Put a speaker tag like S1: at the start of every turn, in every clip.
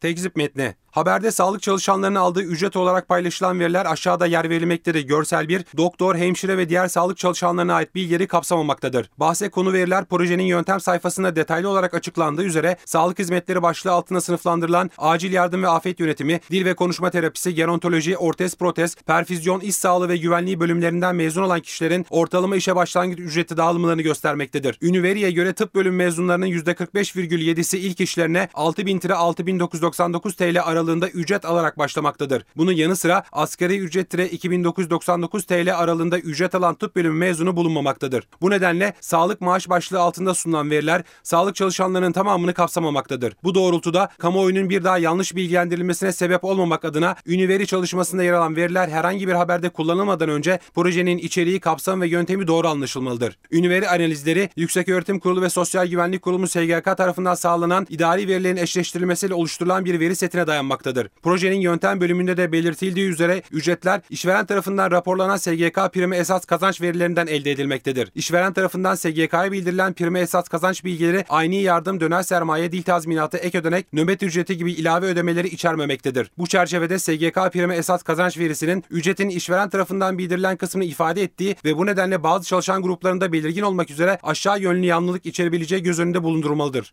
S1: Tekzip metni. Haberde sağlık çalışanlarının aldığı ücret olarak paylaşılan veriler aşağıda yer verilmektedir. Görsel 1, doktor, hemşire ve diğer sağlık çalışanlarına ait bilgileri kapsamamaktadır. Bahse konu veriler projenin yöntem sayfasında detaylı olarak açıklandığı üzere sağlık hizmetleri başlığı altında sınıflandırılan acil yardım ve afet yönetimi, dil ve konuşma terapisi, gerontoloji, ortez protez, perfüzyon, iş sağlığı ve güvenliği bölümlerinden mezun olan kişilerin ortalama işe başlangıç ücreti dağılımlarını göstermektedir. Üniveri'ye göre tıp bölüm mezunlarının %45,7'si ilk işlerine 6000 lira 6999 TL aralığı aralığında ücret alarak başlamaktadır. Bunun yanı sıra asgari ücret 2999 TL aralığında ücret alan tıp bölümü mezunu bulunmamaktadır. Bu nedenle sağlık maaş başlığı altında sunulan veriler sağlık çalışanlarının tamamını kapsamamaktadır. Bu doğrultuda kamuoyunun bir daha yanlış bilgilendirilmesine sebep olmamak adına Üniveri çalışmasında yer alan veriler herhangi bir haberde kullanılmadan önce projenin içeriği, kapsamı ve yöntemi doğru anlaşılmalıdır. Üniveri analizleri Yükseköğretim Kurulu ve Sosyal Güvenlik Kurumu SGK tarafından sağlanan idari verilerin eşleştirilmesiyle oluşturulan bir veri setine dayanmaktadır. Projenin yöntem bölümünde de belirtildiği üzere ücretler işveren tarafından raporlanan SGK primi esas kazanç verilerinden elde edilmektedir. İşveren tarafından SGK'ya bildirilen primi esas kazanç bilgileri aynı yardım, döner sermaye, dil tazminatı, ek ödenek, nöbet ücreti gibi ilave ödemeleri içermemektedir. Bu çerçevede SGK primi esas kazanç verisinin ücretin işveren tarafından bildirilen kısmını ifade ettiği ve bu nedenle bazı çalışan gruplarında belirgin olmak üzere aşağı yönlü yanlılık içerebileceği göz önünde bulundurulmalıdır.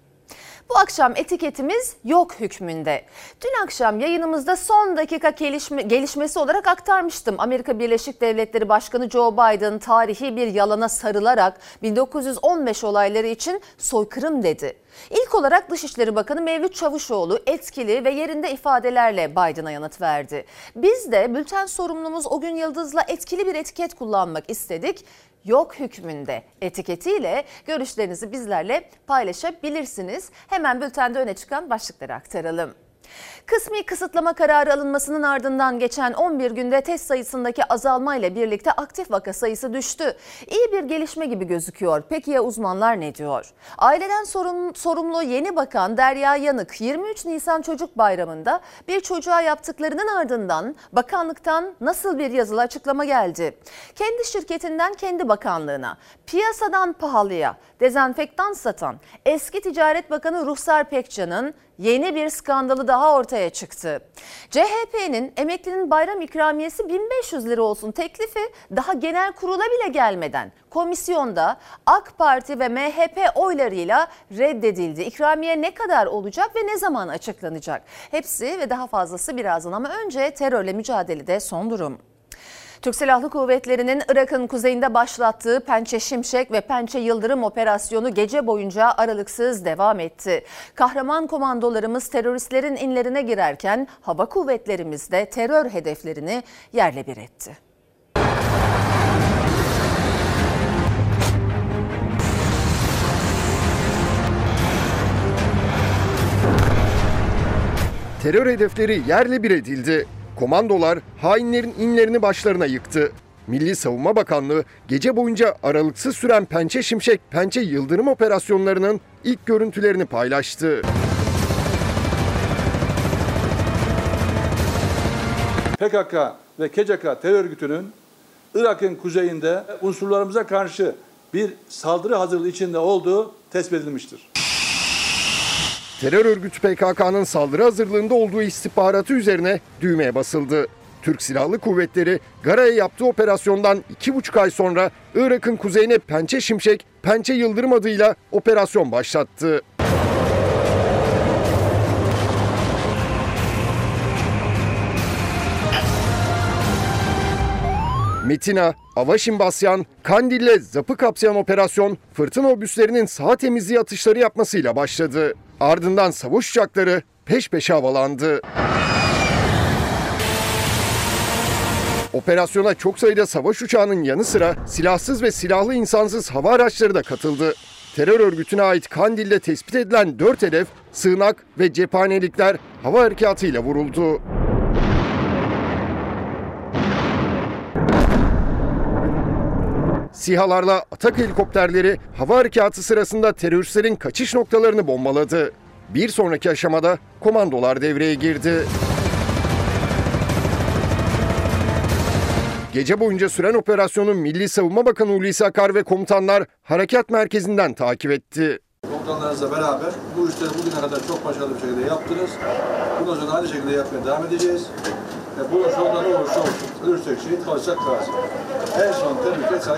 S2: Bu akşam etiketimiz yok hükmünde. Dün akşam yayınımızda son dakika gelişme, gelişmesi olarak aktarmıştım. Amerika Birleşik Devletleri Başkanı Joe Biden tarihi bir yalana sarılarak 1915 olayları için soykırım dedi. İlk olarak Dışişleri Bakanı Mevlüt Çavuşoğlu etkili ve yerinde ifadelerle Biden'a yanıt verdi. Biz de bülten sorumlumuz o gün Yıldız'la etkili bir etiket kullanmak istedik yok hükmünde etiketiyle görüşlerinizi bizlerle paylaşabilirsiniz. Hemen bültende öne çıkan başlıkları aktaralım. Kısmi kısıtlama kararı alınmasının ardından geçen 11 günde test sayısındaki azalmayla birlikte aktif vaka sayısı düştü. İyi bir gelişme gibi gözüküyor. Peki ya uzmanlar ne diyor? Aileden sorun, sorumlu yeni bakan Derya Yanık 23 Nisan Çocuk Bayramı'nda bir çocuğa yaptıklarının ardından bakanlıktan nasıl bir yazılı açıklama geldi? Kendi şirketinden kendi bakanlığına, piyasadan pahalıya dezenfektan satan eski Ticaret Bakanı Ruhsar Pekcan'ın yeni bir skandalı daha ortaya çıktı. CHP'nin emeklinin bayram ikramiyesi 1500 lira olsun teklifi daha genel kurula bile gelmeden komisyonda AK Parti ve MHP oylarıyla reddedildi. İkramiye ne kadar olacak ve ne zaman açıklanacak? Hepsi ve daha fazlası birazdan ama önce terörle mücadelede son durum. Türk Silahlı Kuvvetleri'nin Irak'ın kuzeyinde başlattığı Pençe Şimşek ve Pençe Yıldırım operasyonu gece boyunca aralıksız devam etti. Kahraman komandolarımız teröristlerin inlerine girerken hava kuvvetlerimiz de terör hedeflerini yerle bir etti.
S3: Terör hedefleri yerle bir edildi. Komandolar hainlerin inlerini başlarına yıktı. Milli Savunma Bakanlığı gece boyunca aralıksız süren Pençe Şimşek, Pençe Yıldırım operasyonlarının ilk görüntülerini paylaştı.
S4: PKK ve KCK terör örgütünün Irak'ın kuzeyinde unsurlarımıza karşı bir saldırı hazırlığı içinde olduğu tespit edilmiştir.
S3: Terör örgütü PKK'nın saldırı hazırlığında olduğu istihbaratı üzerine düğmeye basıldı. Türk Silahlı Kuvvetleri Gara'ya yaptığı operasyondan iki buçuk ay sonra Irak'ın kuzeyine Pençe Şimşek, Pençe Yıldırım adıyla operasyon başlattı. Metina, Avaşin Basyan, Kandil'le Zap'ı kapsayan operasyon fırtına obüslerinin sağ temizliği atışları yapmasıyla başladı. Ardından savaş uçakları peş peşe havalandı. Operasyona çok sayıda savaş uçağının yanı sıra silahsız ve silahlı insansız hava araçları da katıldı. Terör örgütüne ait Kandil'de tespit edilen 4 hedef, sığınak ve cephanelikler hava harekatıyla vuruldu. SİHA'larla atak helikopterleri hava harekatı sırasında teröristlerin kaçış noktalarını bombaladı. Bir sonraki aşamada komandolar devreye girdi. Gece boyunca süren operasyonu Milli Savunma Bakanı Hulusi Akar ve komutanlar harekat merkezinden takip etti.
S4: Komutanlarınızla beraber bu işleri bugüne kadar çok başarılı bir şekilde yaptınız. Bundan sonra aynı şekilde yapmaya devam edeceğiz. Ve bunun sonunda ne olursa olsun ölürsek şehit kalırsak gazi. En son tebrikle sana.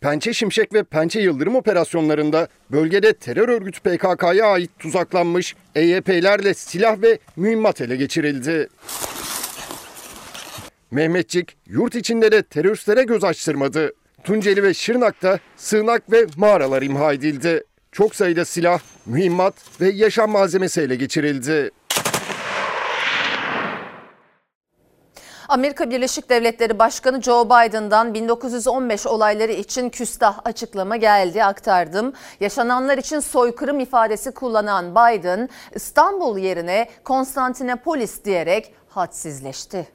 S3: Pençe Şimşek ve Pençe Yıldırım operasyonlarında bölgede terör örgütü PKK'ya ait tuzaklanmış EYP'lerle silah ve mühimmat ele geçirildi. Mehmetçik yurt içinde de teröristlere göz açtırmadı. Tunceli ve Şırnak'ta sığınak ve mağaralar imha edildi. Çok sayıda silah, mühimmat ve yaşam malzemesi ele geçirildi.
S2: Amerika Birleşik Devletleri Başkanı Joe Biden'dan 1915 olayları için küstah açıklama geldi aktardım. Yaşananlar için soykırım ifadesi kullanan Biden İstanbul yerine Konstantinopolis diyerek hadsizleşti.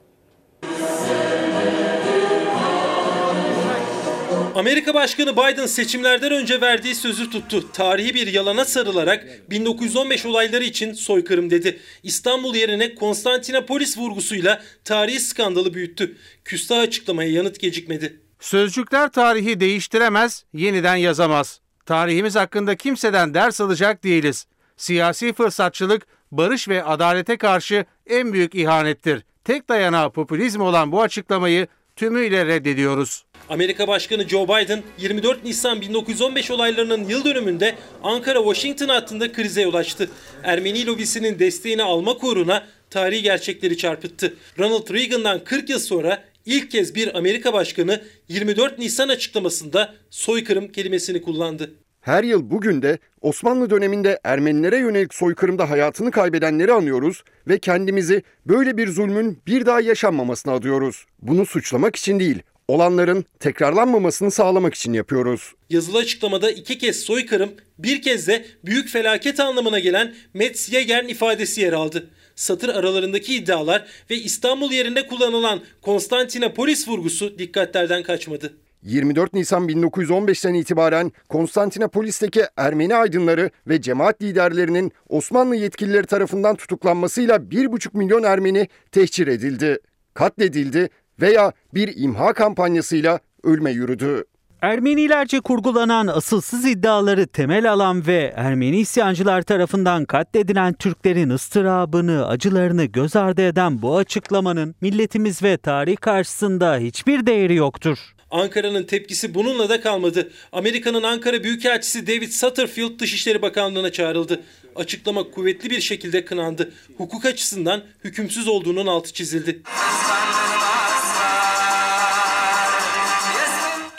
S5: Amerika Başkanı Biden seçimlerden önce verdiği sözü tuttu. Tarihi bir yalana sarılarak 1915 olayları için soykırım dedi. İstanbul yerine Konstantinopolis vurgusuyla tarihi skandalı büyüttü. Küstah açıklamaya yanıt gecikmedi.
S6: Sözcükler tarihi değiştiremez, yeniden yazamaz. Tarihimiz hakkında kimseden ders alacak değiliz. Siyasi fırsatçılık, barış ve adalete karşı en büyük ihanettir. Tek dayanağı popülizm olan bu açıklamayı tümüyle reddediyoruz.
S5: Amerika Başkanı Joe Biden 24 Nisan 1915 olaylarının yıl dönümünde Ankara-Washington hattında krize yol açtı. Ermeni lobisinin desteğini almak uğruna tarihi gerçekleri çarpıttı. Ronald Reagan'dan 40 yıl sonra ilk kez bir Amerika Başkanı 24 Nisan açıklamasında soykırım kelimesini kullandı.
S3: Her yıl bugün de Osmanlı döneminde Ermenilere yönelik soykırımda hayatını kaybedenleri anıyoruz ve kendimizi böyle bir zulmün bir daha yaşanmamasına adıyoruz. Bunu suçlamak için değil, olanların tekrarlanmamasını sağlamak için yapıyoruz.
S5: Yazılı açıklamada iki kez soykırım, bir kez de büyük felaket anlamına gelen Metzjegern ifadesi yer aldı. Satır aralarındaki iddialar ve İstanbul yerine kullanılan Konstantinopolis vurgusu dikkatlerden kaçmadı.
S3: 24 Nisan 1915'ten itibaren Konstantinopolis'teki Ermeni aydınları ve cemaat liderlerinin Osmanlı yetkilileri tarafından tutuklanmasıyla 1,5 milyon Ermeni tehcir edildi, katledildi veya bir imha kampanyasıyla ölme yürüdü.
S7: Ermenilerce kurgulanan asılsız iddiaları temel alan ve Ermeni isyancılar tarafından katledilen Türklerin ıstırabını, acılarını göz ardı eden bu açıklamanın milletimiz ve tarih karşısında hiçbir değeri yoktur.
S5: Ankara'nın tepkisi bununla da kalmadı. Amerika'nın Ankara Büyükelçisi David Satterfield Dışişleri Bakanlığı'na çağrıldı. Açıklama kuvvetli bir şekilde kınandı. Hukuk açısından hükümsüz olduğunun altı çizildi.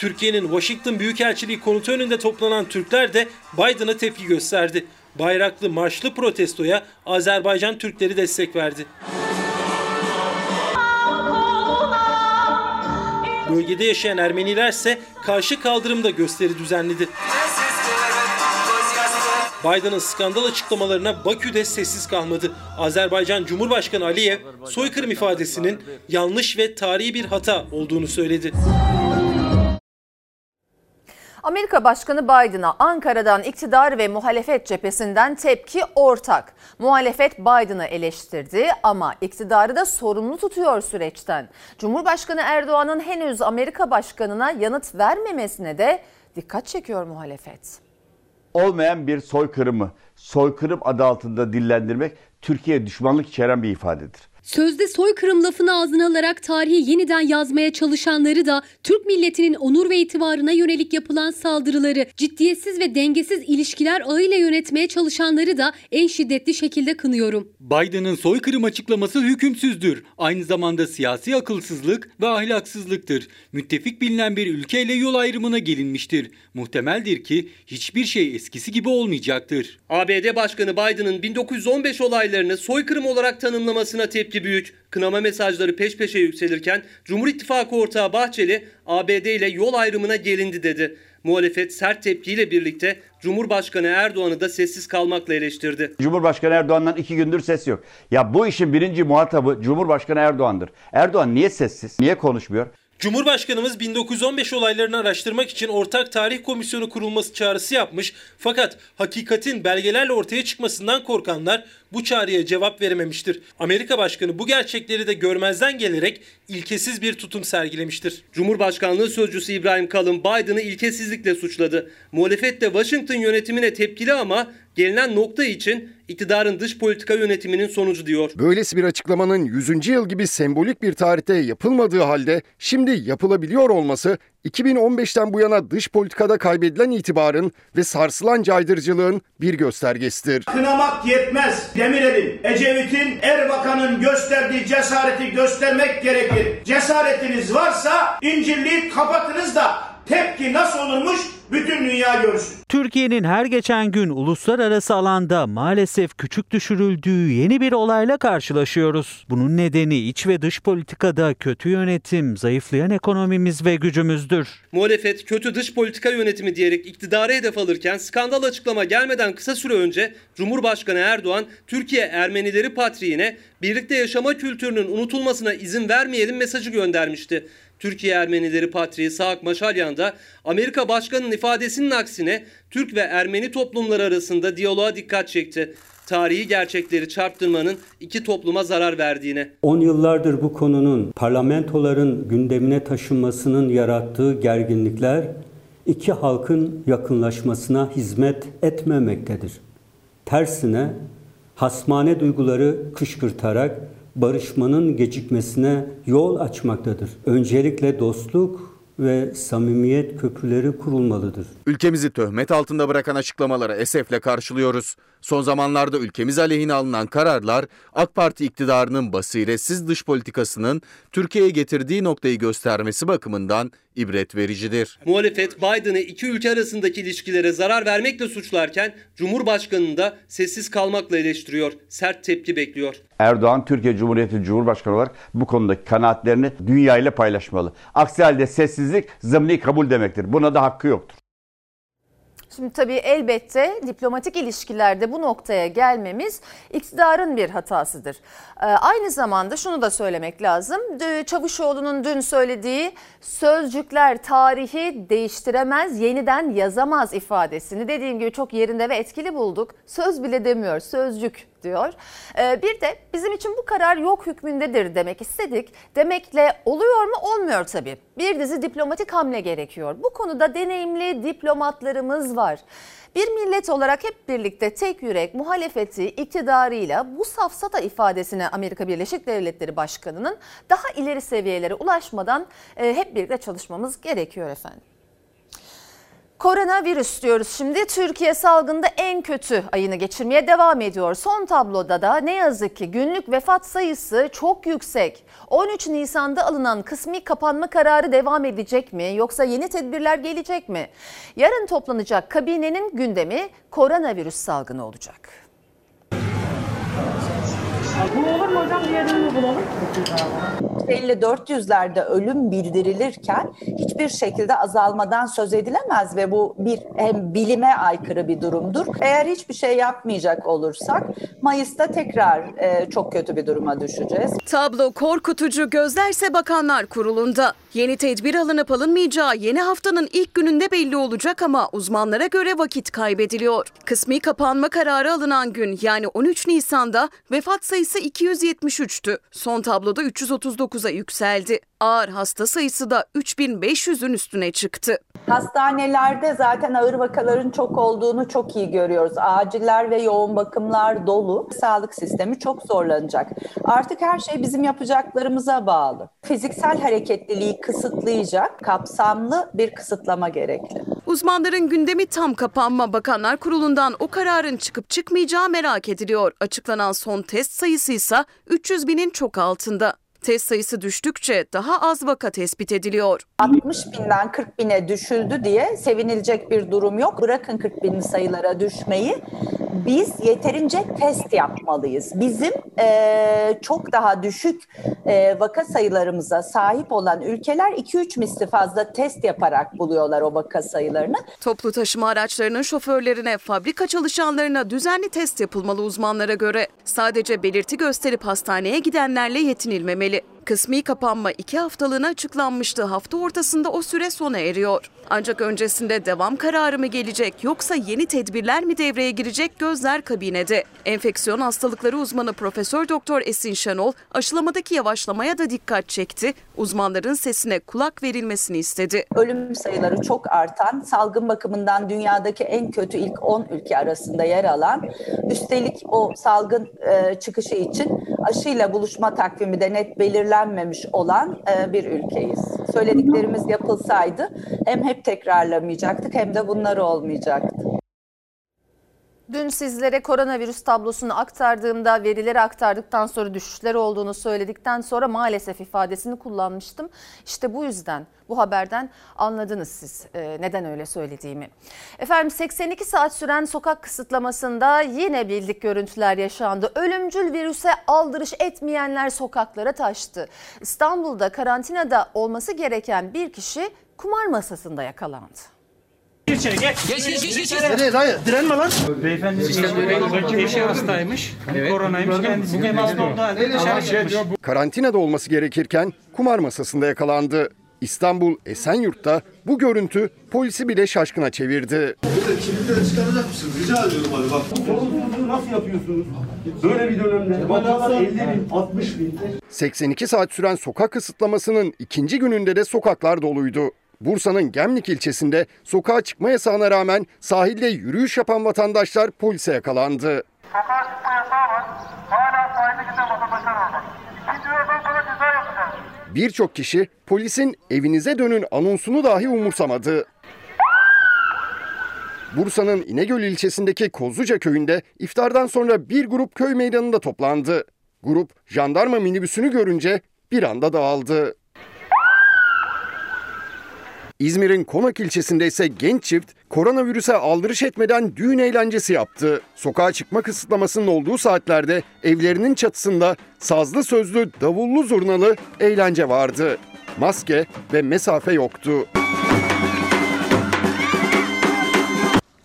S5: Türkiye'nin Washington Büyükelçiliği konutu önünde toplanan Türkler de Biden'a tepki gösterdi. Bayraklı marşlı protestoya Azerbaycan Türkleri destek verdi. Bölgede yaşayan Ermeniler ise karşı kaldırımda gösteri düzenledi. Biden'ın skandal açıklamalarına Bakü'de sessiz kalmadı. Azerbaycan Cumhurbaşkanı Aliyev soykırım ifadesinin yanlış ve tarihi bir hata olduğunu söyledi.
S2: Amerika Başkanı Biden'a Ankara'dan iktidar ve muhalefet cephesinden tepki ortak. Muhalefet Biden'ı eleştirdi ama iktidarı da sorumlu tutuyor süreçten. Cumhurbaşkanı Erdoğan'ın henüz Amerika Başkanı'na yanıt vermemesine de dikkat çekiyor muhalefet.
S8: Olmayan bir soykırımı, soykırım adı altında dillendirmek Türkiye düşmanlık içeren bir ifadedir.
S9: Sözde soykırım lafını ağzına alarak tarihi yeniden yazmaya çalışanları da Türk milletinin onur ve itibarına yönelik yapılan saldırıları, ciddiyetsiz ve dengesiz ilişkiler ağıyla yönetmeye çalışanları da en şiddetli şekilde kınıyorum.
S10: Biden'ın soykırım açıklaması hükümsüzdür. Aynı zamanda siyasi akılsızlık ve ahlaksızlıktır. Müttefik bilinen bir ülkeyle yol ayrımına gelinmiştir. Muhtemeldir ki hiçbir şey eskisi gibi olmayacaktır.
S11: ABD Başkanı Biden'ın 1915 olaylarını soykırım olarak tanımlamasına tepki büyük. Kınama mesajları peş peşe yükselirken Cumhur İttifakı ortağı Bahçeli ABD ile yol ayrımına gelindi dedi. Muhalefet sert tepkiyle birlikte Cumhurbaşkanı Erdoğan'ı da sessiz kalmakla eleştirdi.
S8: Cumhurbaşkanı Erdoğan'dan iki gündür ses yok. Ya bu işin birinci muhatabı Cumhurbaşkanı Erdoğan'dır. Erdoğan niye sessiz? Niye konuşmuyor?
S5: Cumhurbaşkanımız 1915 olaylarını araştırmak için ortak tarih komisyonu kurulması çağrısı yapmış fakat hakikatin belgelerle ortaya çıkmasından korkanlar bu çağrıya cevap verememiştir. Amerika Başkanı bu gerçekleri de görmezden gelerek ilkesiz bir tutum sergilemiştir.
S11: Cumhurbaşkanlığı sözcüsü İbrahim Kalın Biden'ı ilkesizlikle suçladı. Muhalefet de Washington yönetimine tepkili ama gelinen nokta için iktidarın dış politika yönetiminin sonucu diyor.
S3: Böylesi bir açıklamanın 100. yıl gibi sembolik bir tarihte yapılmadığı halde şimdi yapılabiliyor olması 2015'ten bu yana dış politikada kaybedilen itibarın ve sarsılan caydırıcılığın bir göstergesidir.
S12: Kınamak yetmez. Demirel'in, Ecevit'in, Erbakan'ın gösterdiği cesareti göstermek gerekir. Cesaretiniz varsa İncirliği kapatınız da tepki nasıl olurmuş bütün dünya görsün.
S7: Türkiye'nin her geçen gün uluslararası alanda maalesef küçük düşürüldüğü yeni bir olayla karşılaşıyoruz. Bunun nedeni iç ve dış politikada kötü yönetim, zayıflayan ekonomimiz ve gücümüzdür.
S11: Muhalefet kötü dış politika yönetimi diyerek iktidara hedef alırken skandal açıklama gelmeden kısa süre önce Cumhurbaşkanı Erdoğan Türkiye Ermenileri Patriğine birlikte yaşama kültürünün unutulmasına izin vermeyelim mesajı göndermişti. Türkiye Ermenileri Patriği Saak Maşalyan da Amerika Başkanı'nın ifadesinin aksine Türk ve Ermeni toplumları arasında diyaloğa dikkat çekti. Tarihi gerçekleri çarptırmanın iki topluma zarar verdiğine.
S13: 10 yıllardır bu konunun parlamentoların gündemine taşınmasının yarattığı gerginlikler iki halkın yakınlaşmasına hizmet etmemektedir. Tersine hasmane duyguları kışkırtarak barışmanın gecikmesine yol açmaktadır. Öncelikle dostluk ve samimiyet köprüleri kurulmalıdır.
S14: Ülkemizi töhmet altında bırakan açıklamaları esefle karşılıyoruz. Son zamanlarda ülkemiz aleyhine alınan kararlar AK Parti iktidarının basiretsiz dış politikasının Türkiye'ye getirdiği noktayı göstermesi bakımından ibret vericidir.
S11: Muhalefet Biden'ı iki ülke arasındaki ilişkilere zarar vermekle suçlarken Cumhurbaşkanı'nı da sessiz kalmakla eleştiriyor. Sert tepki bekliyor.
S8: Erdoğan Türkiye Cumhuriyeti Cumhurbaşkanı olarak bu konudaki kanaatlerini dünya ile paylaşmalı. Aksi halde sessizlik zımni kabul demektir. Buna da hakkı yoktur.
S2: Şimdi tabii elbette diplomatik ilişkilerde bu noktaya gelmemiz iktidarın bir hatasıdır. Ee, aynı zamanda şunu da söylemek lazım. Çavuşoğlu'nun dün söylediği sözcükler tarihi değiştiremez, yeniden yazamaz ifadesini dediğim gibi çok yerinde ve etkili bulduk. Söz bile demiyor, sözcük diyor. Ee, bir de bizim için bu karar yok hükmündedir demek istedik. Demekle oluyor mu? Olmuyor tabii. Bir dizi diplomatik hamle gerekiyor. Bu konuda deneyimli diplomatlarımız var. Bir millet olarak hep birlikte tek yürek muhalefeti iktidarıyla bu safsata ifadesine Amerika Birleşik Devletleri Başkanı'nın daha ileri seviyelere ulaşmadan e, hep birlikte çalışmamız gerekiyor efendim. Koronavirüs diyoruz şimdi. Türkiye salgında en kötü ayını geçirmeye devam ediyor. Son tabloda da ne yazık ki günlük vefat sayısı çok yüksek. 13 Nisan'da alınan kısmi kapanma kararı devam edecek mi yoksa yeni tedbirler gelecek mi? Yarın toplanacak kabinenin gündemi koronavirüs salgını olacak.
S15: Bu olur mu hocam? Diğerini bulalım? 50-400'lerde ölüm bildirilirken hiçbir şekilde azalmadan söz edilemez ve bu bir hem bilime aykırı bir durumdur. Eğer hiçbir şey yapmayacak olursak Mayıs'ta tekrar e, çok kötü bir duruma düşeceğiz.
S16: Tablo korkutucu gözlerse Bakanlar Kurulu'nda. Yeni tedbir alınıp alınmayacağı yeni haftanın ilk gününde belli olacak ama uzmanlara göre vakit kaybediliyor. Kısmi kapanma kararı alınan gün yani 13 Nisan'da vefat sayısı 273'tü. Son tabloda 339'a yükseldi. Ağır hasta sayısı da 3500'ün üstüne çıktı.
S15: Hastanelerde zaten ağır vakaların çok olduğunu çok iyi görüyoruz. Aciller ve yoğun bakımlar dolu. Sağlık sistemi çok zorlanacak. Artık her şey bizim yapacaklarımıza bağlı. Fiziksel hareketliliği kısıtlayacak kapsamlı bir kısıtlama gerekli.
S16: Uzmanların gündemi tam kapanma. Bakanlar Kurulu'ndan o kararın çıkıp çıkmayacağı merak ediliyor. Açıklanan son test sayısı ise 300 binin çok altında. Test sayısı düştükçe daha az vaka tespit ediliyor.
S15: 60 binden 40 bine düşüldü diye sevinilecek bir durum yok. Bırakın 40 bin sayılara düşmeyi. Biz yeterince test yapmalıyız. Bizim e, çok daha düşük e, vaka sayılarımıza sahip olan ülkeler 2-3 misli fazla test yaparak buluyorlar o vaka sayılarını.
S16: Toplu taşıma araçlarının şoförlerine, fabrika çalışanlarına düzenli test yapılmalı uzmanlara göre. Sadece belirti gösterip hastaneye gidenlerle yetinilmemeli. деле Kısmi kapanma iki haftalığına açıklanmıştı. Hafta ortasında o süre sona eriyor. Ancak öncesinde devam kararı mı gelecek yoksa yeni tedbirler mi devreye girecek gözler kabinede. Enfeksiyon hastalıkları uzmanı Profesör Doktor Esin Şenol aşılamadaki yavaşlamaya da dikkat çekti. Uzmanların sesine kulak verilmesini istedi.
S15: Ölüm sayıları çok artan, salgın bakımından dünyadaki en kötü ilk 10 ülke arasında yer alan, üstelik o salgın e, çıkışı için aşıyla buluşma takvimi de net belirlenmemiş olan e, bir ülkeyiz. Söylediklerimiz yapılsaydı hem hep tekrarlamayacaktık hem de bunlar olmayacaktı.
S2: Dün sizlere koronavirüs tablosunu aktardığımda verileri aktardıktan sonra düşüşler olduğunu söyledikten sonra maalesef ifadesini kullanmıştım. İşte bu yüzden bu haberden anladınız siz e, neden öyle söylediğimi. Efendim 82 saat süren sokak kısıtlamasında yine bildik görüntüler yaşandı. Ölümcül virüse aldırış etmeyenler sokaklara taştı. İstanbul'da karantinada olması gereken bir kişi kumar masasında yakalandı.
S17: İçeri geç. Geç geç geç geç. Nereye dayı? Direnme lan. Beyefendi eşi hastaymış. Evet. Koronaymış kendisi. Bugün hasta olduğu halde dışarı çıkmış.
S3: Karantinada olması gerekirken kumar masasında yakalandı. İstanbul Esenyurt'ta bu görüntü polisi bile şaşkına çevirdi.
S18: Burada kimlikleri çıkaracak mısınız? Rica ediyorum hadi bak.
S19: Sorumluluğunu nasıl yapıyorsunuz? Böyle bir dönemde vakalar 50 bin, 60 bin.
S3: 82 saat süren sokak kısıtlamasının ikinci gününde de sokaklar doluydu. Bursa'nın Gemlik ilçesinde sokağa çıkma yasağına rağmen sahilde yürüyüş yapan vatandaşlar polise yakalandı.
S20: Sokağa çıkma yasağı var. Hala sahile giden vatandaşlar var. İkinci yerden sonra ceza yapacağız.
S3: Birçok kişi polisin evinize dönün anonsunu dahi umursamadı. Bursa'nın İnegöl ilçesindeki Kozluca köyünde iftardan sonra bir grup köy meydanında toplandı. Grup jandarma minibüsünü görünce bir anda dağıldı. İzmir'in Konak ilçesinde ise genç çift koronavirüse aldırış etmeden düğün eğlencesi yaptı. Sokağa çıkma kısıtlamasının olduğu saatlerde evlerinin çatısında sazlı sözlü davullu zurnalı eğlence vardı. Maske ve mesafe yoktu.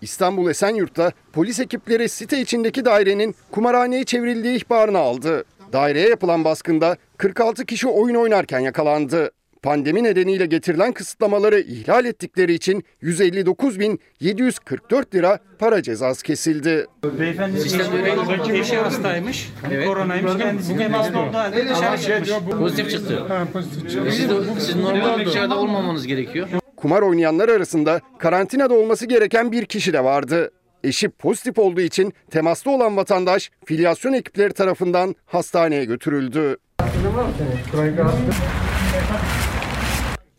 S3: İstanbul Esenyurt'ta polis ekipleri site içindeki dairenin kumarhaneye çevrildiği ihbarını aldı. Daireye yapılan baskında 46 kişi oyun oynarken yakalandı. Pandemi nedeniyle getirilen kısıtlamaları ihlal ettikleri için 159.744 lira para cezası kesildi.
S17: Beyefendi işte eşi hastaymış. Evet. Koronaymış kendisi. Bugün hasta olduğu halde dışarı çıkmış.
S21: Pozitif çıktı. Ha, pozitif çıktı. Siz, siz normal dışarıda olmamanız gerekiyor.
S3: Kumar oynayanlar arasında karantinada olması gereken bir kişi de vardı. Eşi pozitif olduğu için temaslı olan vatandaş filyasyon ekipleri tarafından hastaneye götürüldü.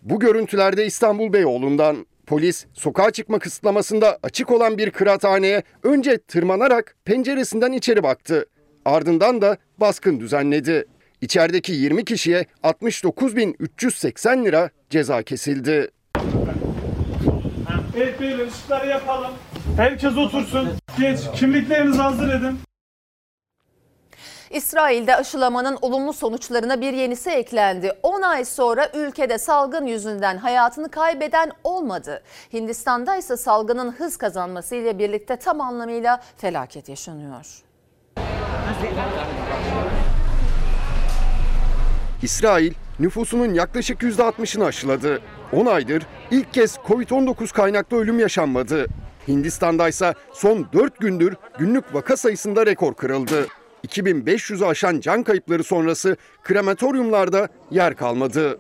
S3: Bu görüntülerde İstanbul Beyoğlu'ndan polis sokağa çıkma kısıtlamasında açık olan bir kıraathaneye önce tırmanarak penceresinden içeri baktı. Ardından da baskın düzenledi. İçerideki 20 kişiye 69.380 lira ceza kesildi.
S17: Işıkları yapalım. Herkes otursun. Geç kimliklerinizi hazır edin.
S2: İsrail'de aşılamanın olumlu sonuçlarına bir yenisi eklendi. 10 ay sonra ülkede salgın yüzünden hayatını kaybeden olmadı. Hindistan'da ise salgının hız kazanmasıyla birlikte tam anlamıyla felaket yaşanıyor.
S3: İsrail nüfusunun yaklaşık %60'ını aşıladı. 10 aydır ilk kez Covid-19 kaynaklı ölüm yaşanmadı. Hindistan'da ise son 4 gündür günlük vaka sayısında rekor kırıldı. 2500'ü aşan can kayıpları sonrası krematoryumlarda yer kalmadı.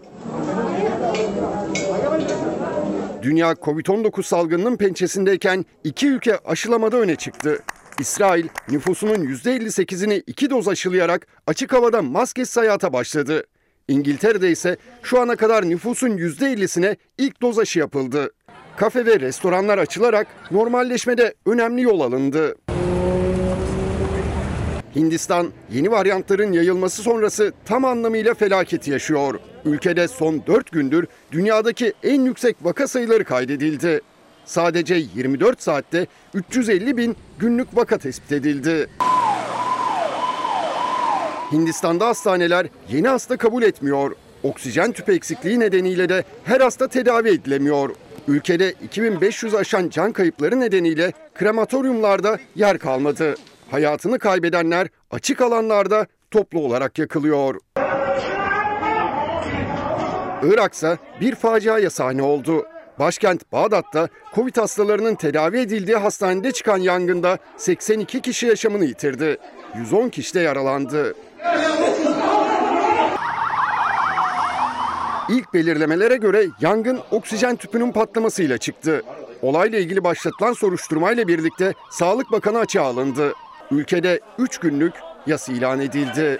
S3: Dünya Covid-19 salgınının pençesindeyken iki ülke aşılamada öne çıktı. İsrail nüfusunun %58'ini iki doz aşılayarak açık havada maskesiz hayata başladı. İngiltere'de ise şu ana kadar nüfusun %50'sine ilk doz aşı yapıldı. Kafe ve restoranlar açılarak normalleşmede önemli yol alındı. Hindistan yeni varyantların yayılması sonrası tam anlamıyla felaketi yaşıyor. Ülkede son 4 gündür dünyadaki en yüksek vaka sayıları kaydedildi. Sadece 24 saatte 350 bin günlük vaka tespit edildi. Hindistan'da hastaneler yeni hasta kabul etmiyor. Oksijen tüpü eksikliği nedeniyle de her hasta tedavi edilemiyor. Ülkede 2500 aşan can kayıpları nedeniyle krematoryumlarda yer kalmadı. Hayatını kaybedenler açık alanlarda toplu olarak yakılıyor. Iraksa bir faciaya sahne oldu. Başkent Bağdat'ta Covid hastalarının tedavi edildiği hastanede çıkan yangında 82 kişi yaşamını yitirdi. 110 kişi de yaralandı. İlk belirlemelere göre yangın oksijen tüpünün patlamasıyla çıktı. Olayla ilgili başlatılan soruşturmayla birlikte Sağlık Bakanı açığa alındı. Ülkede 3 günlük yas ilan edildi.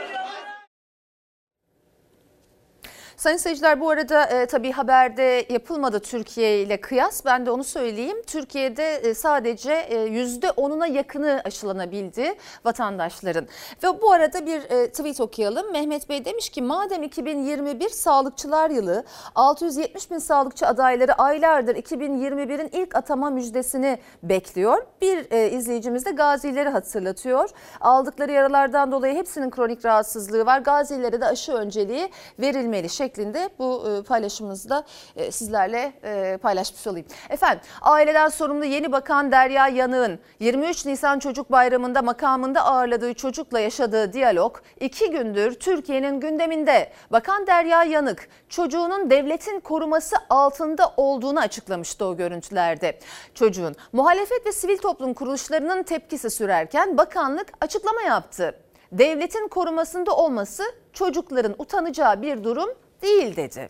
S2: Sayın seyirciler bu arada e, tabii haberde yapılmadı Türkiye ile kıyas. Ben de onu söyleyeyim. Türkiye'de e, sadece e, %10'una yakını aşılanabildi vatandaşların. Ve bu arada bir e, tweet okuyalım. Mehmet Bey demiş ki madem 2021 sağlıkçılar yılı 670 bin sağlıkçı adayları aylardır 2021'in ilk atama müjdesini bekliyor. Bir e, izleyicimiz de gazileri hatırlatıyor. Aldıkları yaralardan dolayı hepsinin kronik rahatsızlığı var. Gazilere de aşı önceliği verilmeli şeklinde bu e, paylaşımınızı da e, sizlerle e, paylaşmış olayım. Efendim aileden sorumlu yeni bakan Derya Yanık'ın 23 Nisan Çocuk Bayramı'nda makamında ağırladığı çocukla yaşadığı diyalog iki gündür Türkiye'nin gündeminde. Bakan Derya Yanık çocuğunun devletin koruması altında olduğunu açıklamıştı o görüntülerde. Çocuğun muhalefet ve sivil toplum kuruluşlarının tepkisi sürerken bakanlık açıklama yaptı. Devletin korumasında olması çocukların utanacağı bir durum değil dedi.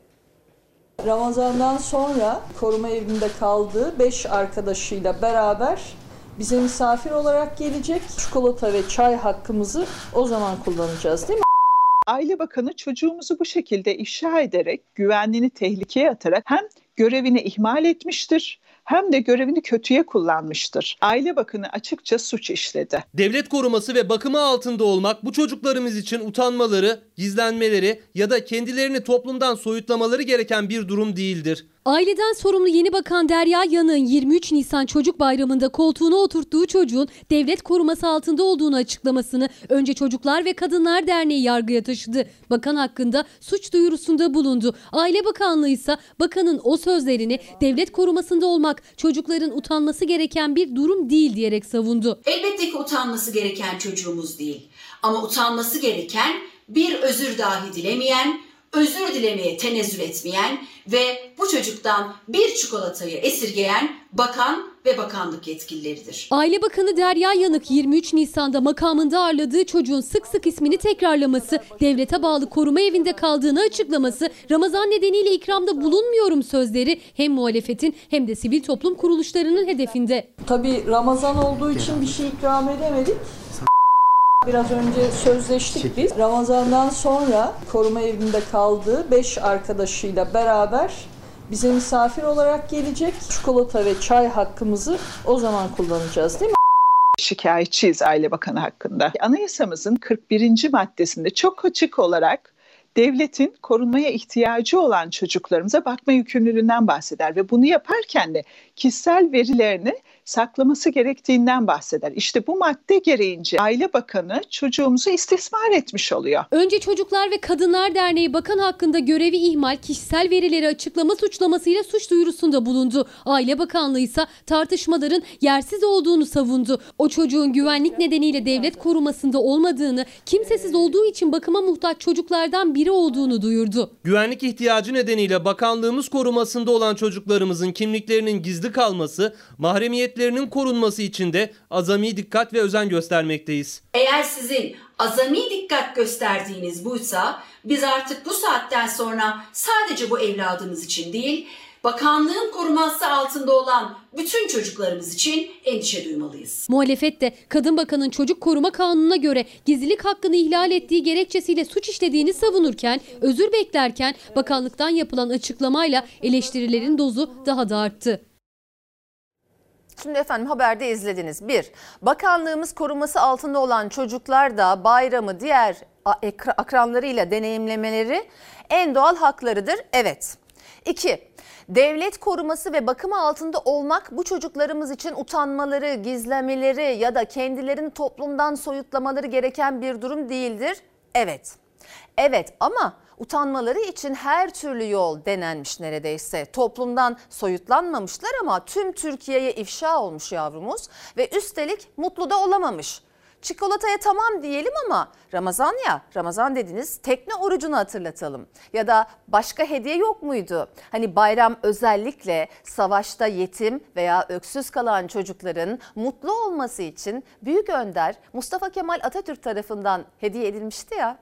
S22: Ramazan'dan sonra koruma evinde kaldığı 5 arkadaşıyla beraber bize misafir olarak gelecek. Çikolata ve çay hakkımızı o zaman kullanacağız değil mi?
S23: Aile Bakanı çocuğumuzu bu şekilde ifşa ederek, güvenliğini tehlikeye atarak hem görevini ihmal etmiştir hem de görevini kötüye kullanmıştır. Aile Bakanı açıkça suç işledi.
S11: Devlet koruması ve bakımı altında olmak bu çocuklarımız için utanmaları, gizlenmeleri ya da kendilerini toplumdan soyutlamaları gereken bir durum değildir.
S9: Aileden sorumlu yeni bakan Derya Yanık'ın 23 Nisan Çocuk Bayramı'nda koltuğuna oturttuğu çocuğun devlet koruması altında olduğunu açıklamasını önce Çocuklar ve Kadınlar Derneği yargıya taşıdı. Bakan hakkında suç duyurusunda bulundu. Aile Bakanlığı ise bakanın o sözlerini devlet korumasında olmak çocukların utanması gereken bir durum değil diyerek savundu.
S24: Elbette ki utanması gereken çocuğumuz değil. Ama utanması gereken bir özür dahi dilemeyen, özür dilemeye tenezzül etmeyen ve bu çocuktan bir çikolatayı esirgeyen bakan ve bakanlık yetkilileridir.
S9: Aile Bakanı Derya Yanık 23 Nisan'da makamında ağırladığı çocuğun sık sık ismini tekrarlaması, devlete bağlı koruma evinde kaldığını açıklaması, Ramazan nedeniyle ikramda bulunmuyorum sözleri hem muhalefetin hem de sivil toplum kuruluşlarının hedefinde.
S22: Tabii Ramazan olduğu için bir şey ikram edemedik. Biraz önce sözleştik biz. Ramazan'dan sonra koruma evinde kaldığı 5 arkadaşıyla beraber bize misafir olarak gelecek. Çikolata ve çay hakkımızı o zaman kullanacağız değil mi?
S23: Şikayetçiyiz Aile Bakanı hakkında. Anayasamızın 41. maddesinde çok açık olarak devletin korunmaya ihtiyacı olan çocuklarımıza bakma yükümlülüğünden bahseder ve bunu yaparken de kişisel verilerini saklaması gerektiğinden bahseder. İşte bu madde gereğince Aile Bakanı çocuğumuzu istismar etmiş oluyor.
S9: Önce Çocuklar ve Kadınlar Derneği bakan hakkında görevi ihmal, kişisel verileri açıklama suçlamasıyla suç duyurusunda bulundu. Aile Bakanlığı ise tartışmaların yersiz olduğunu savundu. O çocuğun güvenlik nedeniyle devlet korumasında olmadığını, kimsesiz olduğu için bakıma muhtaç çocuklardan biri olduğunu duyurdu.
S11: Güvenlik ihtiyacı nedeniyle bakanlığımız korumasında olan çocuklarımızın kimliklerinin gizli kalması, mahremiyetlerinin korunması için de azami dikkat ve özen göstermekteyiz.
S24: Eğer sizin azami dikkat gösterdiğiniz buysa biz artık bu saatten sonra sadece bu evladımız için değil, bakanlığın koruması altında olan bütün çocuklarımız için endişe duymalıyız.
S9: Muhalefet de Kadın Bakanı'nın çocuk koruma kanununa göre gizlilik hakkını ihlal ettiği gerekçesiyle suç işlediğini savunurken, özür beklerken bakanlıktan yapılan açıklamayla eleştirilerin dozu daha da arttı.
S2: Şimdi efendim haberde izlediniz. Bir, bakanlığımız koruması altında olan çocuklar da bayramı diğer akranlarıyla deneyimlemeleri en doğal haklarıdır. Evet. İki, devlet koruması ve bakımı altında olmak bu çocuklarımız için utanmaları, gizlemeleri ya da kendilerini toplumdan soyutlamaları gereken bir durum değildir. Evet. Evet ama utanmaları için her türlü yol denenmiş neredeyse. Toplumdan soyutlanmamışlar ama tüm Türkiye'ye ifşa olmuş yavrumuz ve üstelik mutlu da olamamış. Çikolataya tamam diyelim ama Ramazan ya Ramazan dediniz tekne orucunu hatırlatalım. Ya da başka hediye yok muydu? Hani bayram özellikle savaşta yetim veya öksüz kalan çocukların mutlu olması için Büyük Önder Mustafa Kemal Atatürk tarafından hediye edilmişti ya.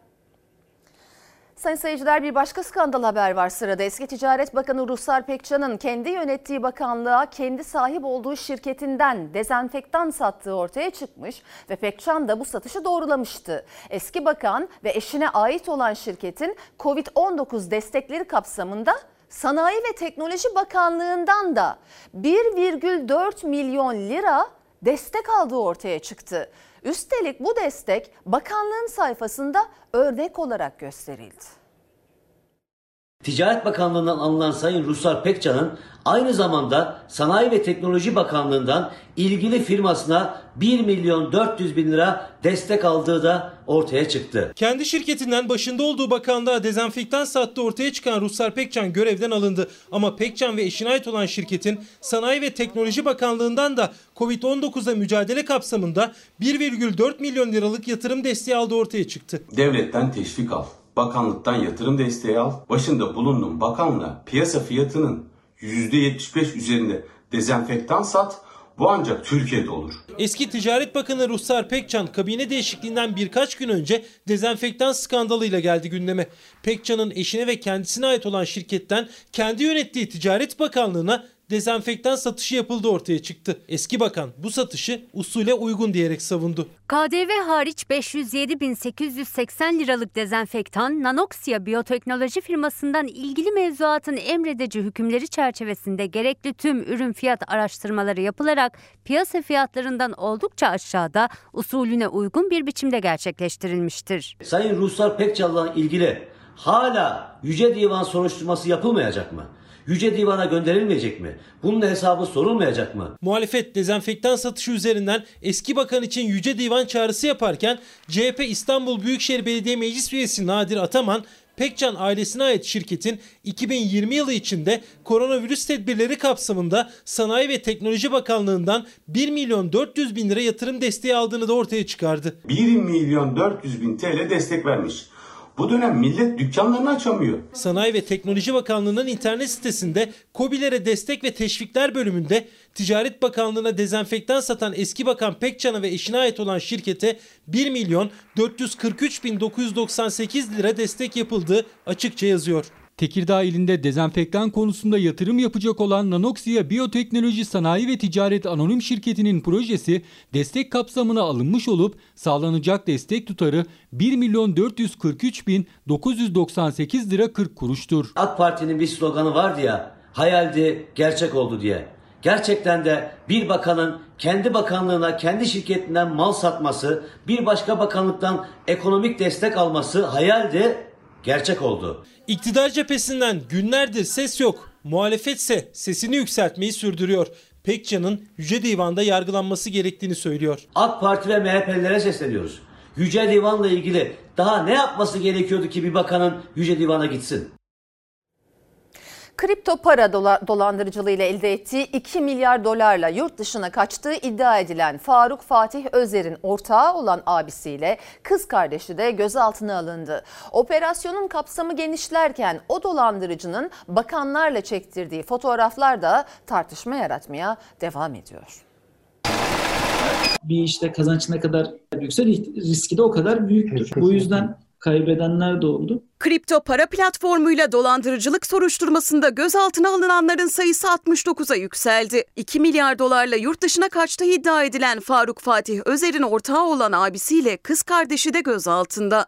S2: Sayın seyirciler bir başka skandal haber var sırada. Eski Ticaret Bakanı Ruhsar Pekcan'ın kendi yönettiği bakanlığa kendi sahip olduğu şirketinden dezenfektan sattığı ortaya çıkmış ve Pekcan da bu satışı doğrulamıştı. Eski bakan ve eşine ait olan şirketin Covid-19 destekleri kapsamında Sanayi ve Teknoloji Bakanlığı'ndan da 1,4 milyon lira destek aldığı ortaya çıktı. Üstelik bu destek bakanlığın sayfasında örnek olarak gösterildi.
S25: Ticaret Bakanlığı'ndan alınan Sayın Ruslar Pekcan'ın aynı zamanda Sanayi ve Teknoloji Bakanlığı'ndan ilgili firmasına 1 milyon 400 bin lira destek aldığı da ortaya çıktı.
S5: Kendi şirketinden başında olduğu bakanlığa dezenfektan sattığı ortaya çıkan Ruslar Pekcan görevden alındı. Ama Pekcan ve eşine ait olan şirketin Sanayi ve Teknoloji Bakanlığı'ndan da Covid-19'a mücadele kapsamında 1,4 milyon liralık yatırım desteği aldığı ortaya çıktı.
S26: Devletten teşvik al bakanlıktan yatırım desteği al, başında bulunduğun bakanla piyasa fiyatının %75 üzerinde dezenfektan sat, bu ancak Türkiye'de olur.
S5: Eski Ticaret Bakanı Ruhsar Pekcan kabine değişikliğinden birkaç gün önce dezenfektan skandalıyla geldi gündeme. Pekcan'ın eşine ve kendisine ait olan şirketten kendi yönettiği Ticaret Bakanlığı'na dezenfektan satışı yapıldığı ortaya çıktı. Eski bakan bu satışı usule uygun diyerek savundu.
S27: KDV hariç 507.880 liralık dezenfektan Nanoxia Biyoteknoloji firmasından ilgili mevzuatın emredici hükümleri çerçevesinde gerekli tüm ürün fiyat araştırmaları yapılarak piyasa fiyatlarından oldukça aşağıda usulüne uygun bir biçimde gerçekleştirilmiştir.
S25: Sayın Ruhsar Pekcan'la ilgili hala Yüce Divan soruşturması yapılmayacak mı? Yüce Divan'a gönderilmeyecek mi? Bunun hesabı sorulmayacak mı?
S5: Muhalefet dezenfektan satışı üzerinden eski bakan için Yüce Divan çağrısı yaparken CHP İstanbul Büyükşehir Belediye Meclis Üyesi Nadir Ataman Pekcan ailesine ait şirketin 2020 yılı içinde koronavirüs tedbirleri kapsamında Sanayi ve Teknoloji Bakanlığı'ndan 1 milyon 400 bin lira yatırım desteği aldığını da ortaya çıkardı.
S26: 1 milyon 400 bin TL destek vermiş. Bu dönem millet dükkanlarını açamıyor.
S5: Sanayi ve Teknoloji Bakanlığı'nın internet sitesinde KOBİ'lere destek ve teşvikler bölümünde Ticaret Bakanlığı'na dezenfektan satan eski bakan Pekcan'a ve eşine ait olan şirkete 1 milyon 443 bin 998 lira destek yapıldığı açıkça yazıyor.
S28: Tekirdağ ilinde dezenfektan konusunda yatırım yapacak olan Nanoxia Biyoteknoloji Sanayi ve Ticaret Anonim Şirketi'nin projesi destek kapsamına alınmış olup sağlanacak destek tutarı 1 milyon 443 bin 998 lira 40 kuruştur.
S25: AK Parti'nin bir sloganı vardı ya hayaldi gerçek oldu diye. Gerçekten de bir bakanın kendi bakanlığına, kendi şirketinden mal satması, bir başka bakanlıktan ekonomik destek alması hayaldi, gerçek oldu.
S5: İktidar cephesinden günlerdir ses yok. Muhalefetse sesini yükseltmeyi sürdürüyor. Pekcan'ın Yüce Divan'da yargılanması gerektiğini söylüyor.
S25: AK Parti ve MHP'lilere sesleniyoruz. Yüce Divan'la ilgili daha ne yapması gerekiyordu ki bir bakanın Yüce Divan'a gitsin?
S2: Kripto para dola, dolandırıcılığıyla elde ettiği 2 milyar dolarla yurt dışına kaçtığı iddia edilen Faruk Fatih Özer'in ortağı olan abisiyle kız kardeşi de gözaltına alındı. Operasyonun kapsamı genişlerken o dolandırıcının bakanlarla çektirdiği fotoğraflar da tartışma yaratmaya devam ediyor
S29: bir işte kazanç ne kadar yükse riski de o kadar büyüktür. Bu yüzden kaybedenler de oldu.
S16: Kripto para platformuyla dolandırıcılık soruşturmasında gözaltına alınanların sayısı 69'a yükseldi. 2 milyar dolarla yurt dışına kaçtığı iddia edilen Faruk Fatih Özer'in ortağı olan abisiyle kız kardeşi de gözaltında.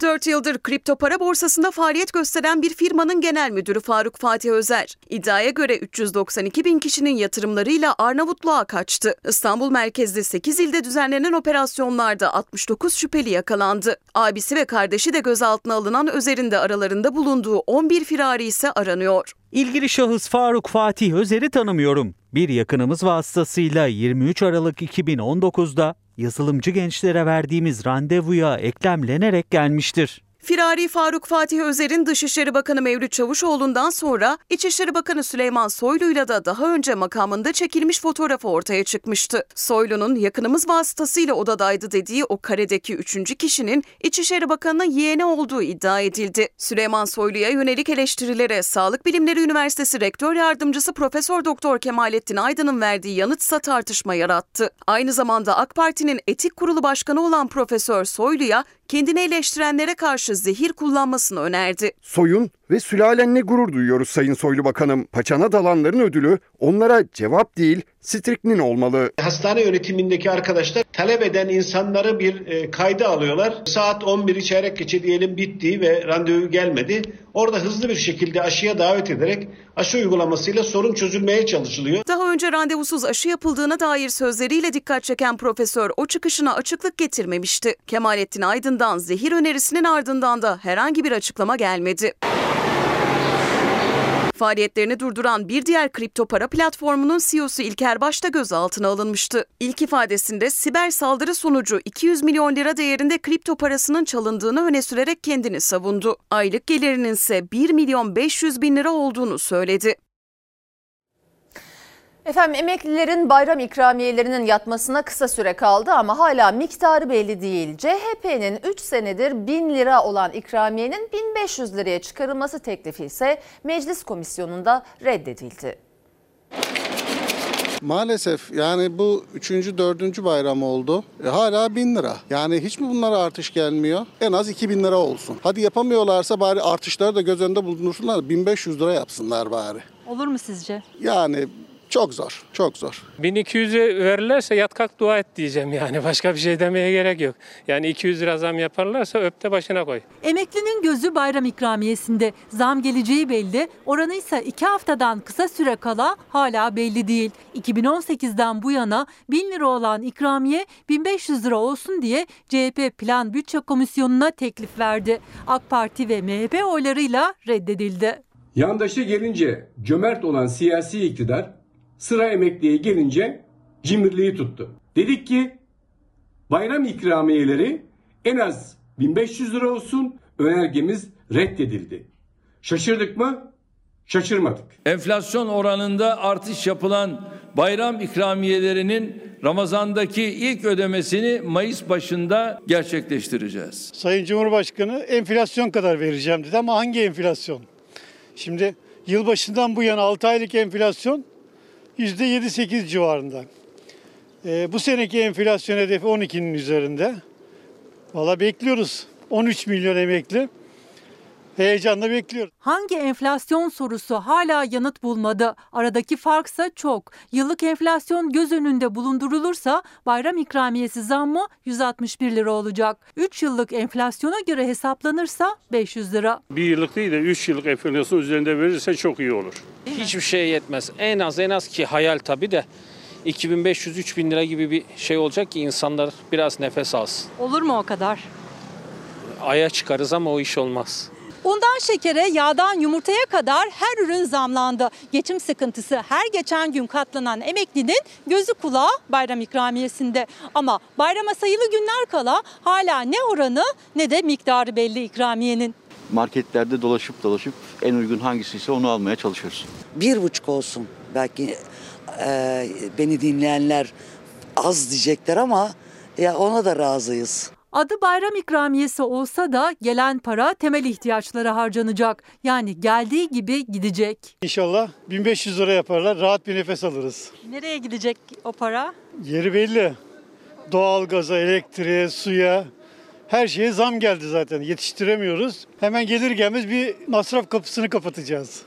S16: 4 yıldır kripto para borsasında faaliyet gösteren bir firmanın genel müdürü Faruk Fatih Özer. İddiaya göre 392 bin kişinin yatırımlarıyla Arnavutluğa kaçtı. İstanbul merkezli 8 ilde düzenlenen operasyonlarda 69 şüpheli yakalandı. Abisi ve kardeşi de gözaltına alınan Özer'in de aralarında bulunduğu 11 firari ise aranıyor.
S7: İlgili şahıs Faruk Fatih Özer'i tanımıyorum. Bir yakınımız vasıtasıyla 23 Aralık 2019'da yazılımcı gençlere verdiğimiz randevuya eklemlenerek gelmiştir.
S16: Firari Faruk Fatih Özer'in Dışişleri Bakanı Mevlüt Çavuşoğlu'ndan sonra İçişleri Bakanı Süleyman Soylu'yla da daha önce makamında çekilmiş fotoğrafı ortaya çıkmıştı. Soylu'nun yakınımız vasıtasıyla odadaydı dediği o karedeki üçüncü kişinin İçişleri Bakanı'nın yeğeni olduğu iddia edildi. Süleyman Soylu'ya yönelik eleştirilere Sağlık Bilimleri Üniversitesi Rektör Yardımcısı Profesör Doktor Kemalettin Aydın'ın verdiği yanıtsa tartışma yarattı. Aynı zamanda AK Parti'nin Etik Kurulu Başkanı olan Profesör Soylu'ya kendini eleştirenlere karşı zehir kullanmasını önerdi.
S3: Soyun ve sülalenle gurur duyuyoruz Sayın Soylu Bakanım. Paçana dalanların ödülü onlara cevap değil striknin olmalı.
S30: Hastane yönetimindeki arkadaşlar talep eden insanları bir e, kayda alıyorlar. Saat 11 çeyrek geçe diyelim bitti ve randevu gelmedi. Orada hızlı bir şekilde aşıya davet ederek aşı uygulamasıyla sorun çözülmeye çalışılıyor.
S16: Daha önce randevusuz aşı yapıldığına dair sözleriyle dikkat çeken profesör o çıkışına açıklık getirmemişti. Kemalettin Aydın'dan zehir önerisinin ardından da herhangi bir açıklama gelmedi. Faaliyetlerini durduran bir diğer kripto para platformunun CEO'su İlker Baş da gözaltına alınmıştı. İlk ifadesinde siber saldırı sonucu 200 milyon lira değerinde kripto parasının çalındığını öne sürerek kendini savundu. Aylık gelirinin ise 1 milyon 500 bin lira olduğunu söyledi.
S2: Efendim emeklilerin bayram ikramiyelerinin yatmasına kısa süre kaldı ama hala miktarı belli değil. CHP'nin 3 senedir 1000 lira olan ikramiyenin 1500 liraya çıkarılması teklifi ise meclis komisyonunda reddedildi.
S31: Maalesef yani bu üçüncü, dördüncü bayram oldu. E, hala bin lira. Yani hiç mi bunlara artış gelmiyor? En az 2000 lira olsun. Hadi yapamıyorlarsa bari artışları da göz önünde bulundursunlar. 1500 lira yapsınlar bari.
S32: Olur mu sizce?
S31: Yani çok zor, çok zor.
S33: 1200'e verirlerse yat kalk dua et diyeceğim yani. Başka bir şey demeye gerek yok. Yani 200 lira zam yaparlarsa öp de başına koy.
S32: Emeklinin gözü bayram ikramiyesinde. Zam geleceği belli. Oranı ise 2 haftadan kısa süre kala hala belli değil. 2018'den bu yana 1000 lira olan ikramiye 1500 lira olsun diye CHP Plan Bütçe Komisyonu'na teklif verdi. AK Parti ve MHP oylarıyla reddedildi.
S34: Yandaşı gelince cömert olan siyasi iktidar sıra emekliye gelince cimriliği tuttu. Dedik ki bayram ikramiyeleri en az 1500 lira olsun önergemiz reddedildi. Şaşırdık mı? Şaşırmadık.
S35: Enflasyon oranında artış yapılan bayram ikramiyelerinin Ramazan'daki ilk ödemesini Mayıs başında gerçekleştireceğiz.
S19: Sayın Cumhurbaşkanı enflasyon kadar vereceğim dedi ama hangi enflasyon? Şimdi yılbaşından bu yana 6 aylık enflasyon %7-8 civarında. Ee, bu seneki enflasyon hedefi 12'nin üzerinde. Valla bekliyoruz. 13 milyon emekli. Heyecanla bekliyoruz.
S32: Hangi enflasyon sorusu hala yanıt bulmadı. Aradaki farksa çok. Yıllık enflasyon göz önünde bulundurulursa bayram ikramiyesi zammı 161 lira olacak. 3 yıllık enflasyona göre hesaplanırsa 500 lira.
S36: Bir yıllık değil de 3 yıllık enflasyon üzerinde verirse çok iyi olur.
S5: Hiçbir şey yetmez. En az en az ki hayal tabii de 2500-3000 lira gibi bir şey olacak ki insanlar biraz nefes alsın.
S32: Olur mu o kadar?
S5: Aya çıkarız ama o iş olmaz.
S32: Undan şekere, yağdan yumurtaya kadar her ürün zamlandı. Geçim sıkıntısı her geçen gün katlanan emeklinin gözü kulağı bayram ikramiyesinde. Ama bayrama sayılı günler kala hala ne oranı ne de miktarı belli ikramiyenin.
S37: Marketlerde dolaşıp dolaşıp en uygun hangisiyse onu almaya çalışıyoruz.
S38: Bir buçuk olsun. Belki e, beni dinleyenler az diyecekler ama ya ona da razıyız.
S32: Adı bayram ikramiyesi olsa da gelen para temel ihtiyaçlara harcanacak. Yani geldiği gibi gidecek.
S19: İnşallah 1500 lira yaparlar. Rahat bir nefes alırız.
S32: Nereye gidecek o para?
S19: Yeri belli. Doğalgaza, elektriğe, suya her şeye zam geldi zaten. Yetiştiremiyoruz. Hemen gelir gelmez bir masraf kapısını kapatacağız.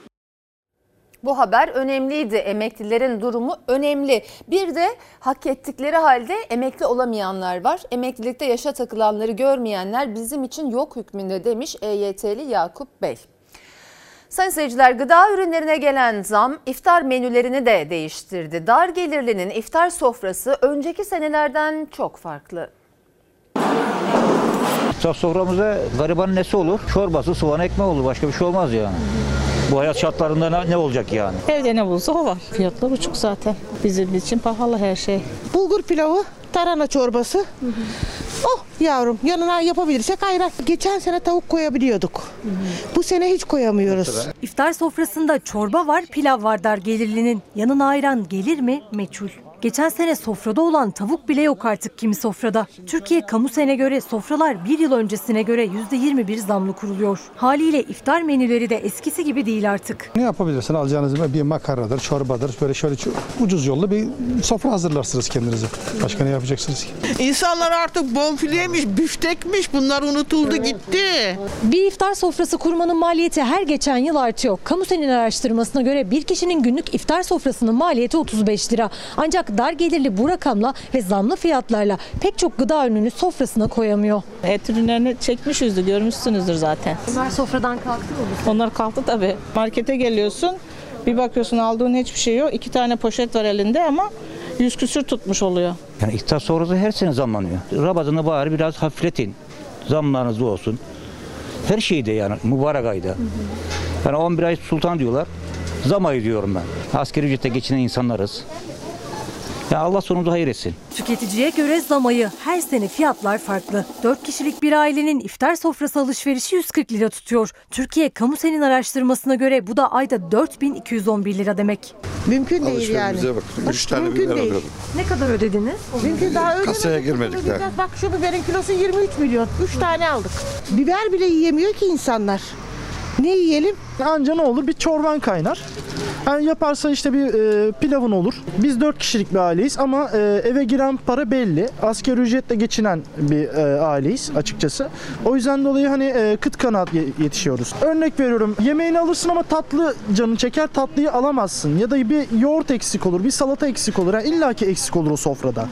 S2: Bu haber önemliydi. Emeklilerin durumu önemli. Bir de hak ettikleri halde emekli olamayanlar var. Emeklilikte yaşa takılanları görmeyenler bizim için yok hükmünde demiş EYT'li Yakup Bey. Sayın seyirciler gıda ürünlerine gelen zam iftar menülerini de değiştirdi. Dar gelirlinin iftar sofrası önceki senelerden çok farklı.
S39: Soframıza garibanın nesi olur? Çorbası, soğan, ekmeği olur. Başka bir şey olmaz yani. Bu hayat şartlarında ne olacak yani?
S40: Evde ne bulsa o var. Fiyatlar uçuk zaten. Bizim için pahalı her şey.
S41: Bulgur pilavı, tarhana çorbası,
S42: Oh yavrum yanına yapabilirsek ayran. Geçen sene tavuk koyabiliyorduk. Bu sene hiç koyamıyoruz.
S43: İftar sofrasında çorba var, pilav var dar gelirlinin. Yanına ayran gelir mi? Meçhul. Geçen sene sofrada olan tavuk bile yok artık kimi sofrada. Türkiye kamu sene göre sofralar bir yıl öncesine göre %21 zamlı kuruluyor. Haliyle iftar menüleri de eskisi gibi değil artık.
S44: Ne yapabilirsin? Alacağınız bir makarnadır, çorbadır. Böyle şöyle ucuz yollu bir sofra hazırlarsınız kendinize. Başka ne yapacaksınız ki?
S42: İnsanlar artık bonfileymiş, büftekmiş bunlar unutuldu gitti.
S43: Bir iftar sofrası kurmanın maliyeti her geçen yıl artıyor. Kamusenin araştırmasına göre bir kişinin günlük iftar sofrasının maliyeti 35 lira. Ancak dar gelirli bu rakamla ve zamlı fiyatlarla pek çok gıda ürününü sofrasına koyamıyor.
S40: Et ürünlerini çekmişizdir, görmüşsünüzdür zaten.
S43: Bunlar sofradan kalktı mı?
S40: Onlar kalktı tabii. Markete geliyorsun, bir bakıyorsun aldığın hiçbir şey yok. İki tane poşet var elinde ama yüz küsür tutmuş oluyor.
S39: Yani iftar sonrası her sene zamlanıyor. Ramazan'ı bari biraz hafifletin. Zamlarınız olsun. Her şeyde yani mübarek ayda. Yani 11 ay sultan diyorlar. Zam ayı diyorum ben. Askeri ücrete geçinen insanlarız. Ya Allah sonumuzu hayır etsin.
S43: Tüketiciye göre zamayı her sene fiyatlar farklı. 4 kişilik bir ailenin iftar sofrası alışverişi 140 lira tutuyor. Türkiye Kamusen'in araştırmasına göre bu da ayda 4211 lira demek.
S42: Mümkün değil yani.
S45: bak. Üç tane
S42: Mümkün
S45: biber
S42: değil.
S45: alıyorum.
S43: Ne kadar ödediniz?
S42: Mümkün daha ödemedik.
S45: Kasaya girmedik daha.
S42: Bak şu biberin kilosu 23 milyon. 3 tane aldık. Biber bile yiyemiyor ki insanlar. Ne yiyelim?
S46: Anca ne olur bir çorban kaynar. Yani yaparsa işte bir e, pilavın olur. Biz 4 kişilik bir aileyiz ama e, eve giren para belli. Asgari ücretle geçinen bir e, aileyiz açıkçası. O yüzden dolayı hani e, kıt kanaat ye- yetişiyoruz. Örnek veriyorum yemeğini alırsın ama tatlı canın çeker tatlıyı alamazsın. Ya da bir yoğurt eksik olur, bir salata eksik olur. Yani İlla ki eksik olur o sofrada.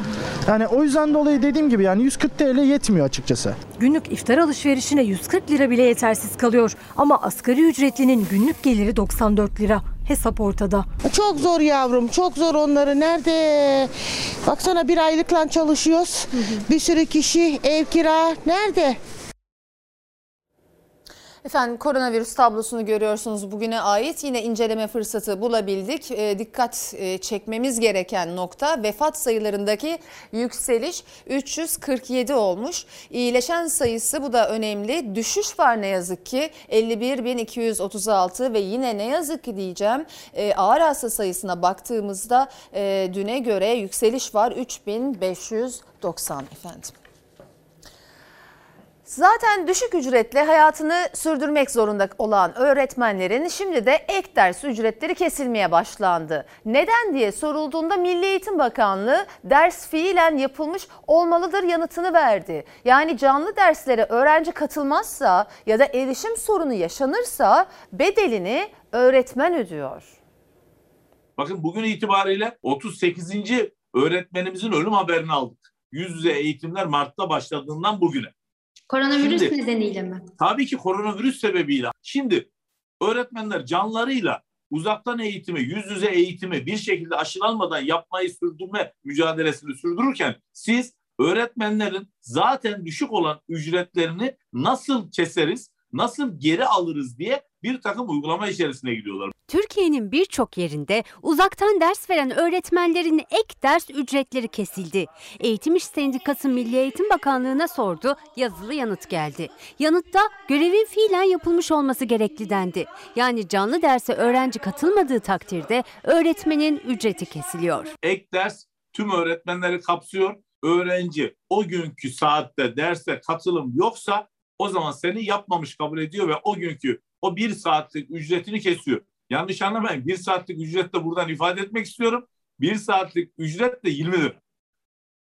S46: Yani o yüzden dolayı dediğim gibi yani 140 TL yetmiyor açıkçası.
S43: Günlük iftar alışverişine 140 lira bile yetersiz kalıyor. Ama asgari ücretlinin günlük geliri 94 lira. Hesap ortada.
S42: Çok zor yavrum, çok zor onları. Nerede? Baksana bir aylıkla çalışıyoruz. Bir sürü kişi, ev kira. Nerede?
S2: Efendim koronavirüs tablosunu görüyorsunuz bugüne ait. Yine inceleme fırsatı bulabildik. E, dikkat e, çekmemiz gereken nokta vefat sayılarındaki yükseliş 347 olmuş. İyileşen sayısı bu da önemli. Düşüş var ne yazık ki 51.236 ve yine ne yazık ki diyeceğim e, ağır hasta sayısına baktığımızda e, düne göre yükseliş var 3590 efendim. Zaten düşük ücretle hayatını sürdürmek zorunda olan öğretmenlerin şimdi de ek ders ücretleri kesilmeye başlandı. Neden diye sorulduğunda Milli Eğitim Bakanlığı ders fiilen yapılmış olmalıdır yanıtını verdi. Yani canlı derslere öğrenci katılmazsa ya da erişim sorunu yaşanırsa bedelini öğretmen ödüyor.
S47: Bakın bugün itibariyle 38. öğretmenimizin ölüm haberini aldık. Yüz yüze eğitimler Mart'ta başladığından bugüne.
S48: Koronavirüs
S47: Şimdi-
S48: nedeniyle mi?
S47: Tabii ki koronavirüs sebebiyle. Şimdi öğretmenler canlarıyla uzaktan eğitimi, yüz yüze eğitimi bir şekilde aşılanmadan yapmayı sürdürme mücadelesini sürdürürken siz öğretmenlerin zaten düşük olan ücretlerini nasıl keseriz, nasıl geri alırız diye bir takım uygulama içerisine gidiyorlar.
S49: Türkiye'nin birçok yerinde uzaktan ders veren öğretmenlerin ek ders ücretleri kesildi. Eğitim İş Sendikası Milli Eğitim Bakanlığı'na sordu, yazılı yanıt geldi. Yanıtta görevin fiilen yapılmış olması gerekli dendi. Yani canlı derse öğrenci katılmadığı takdirde öğretmenin ücreti kesiliyor.
S47: Ek ders tüm öğretmenleri kapsıyor. Öğrenci o günkü saatte derse katılım yoksa o zaman seni yapmamış kabul ediyor ve o günkü o bir saatlik ücretini kesiyor. Yanlış anlamayın. Bir saatlik ücret de buradan ifade etmek istiyorum. Bir saatlik ücret de 20 lira.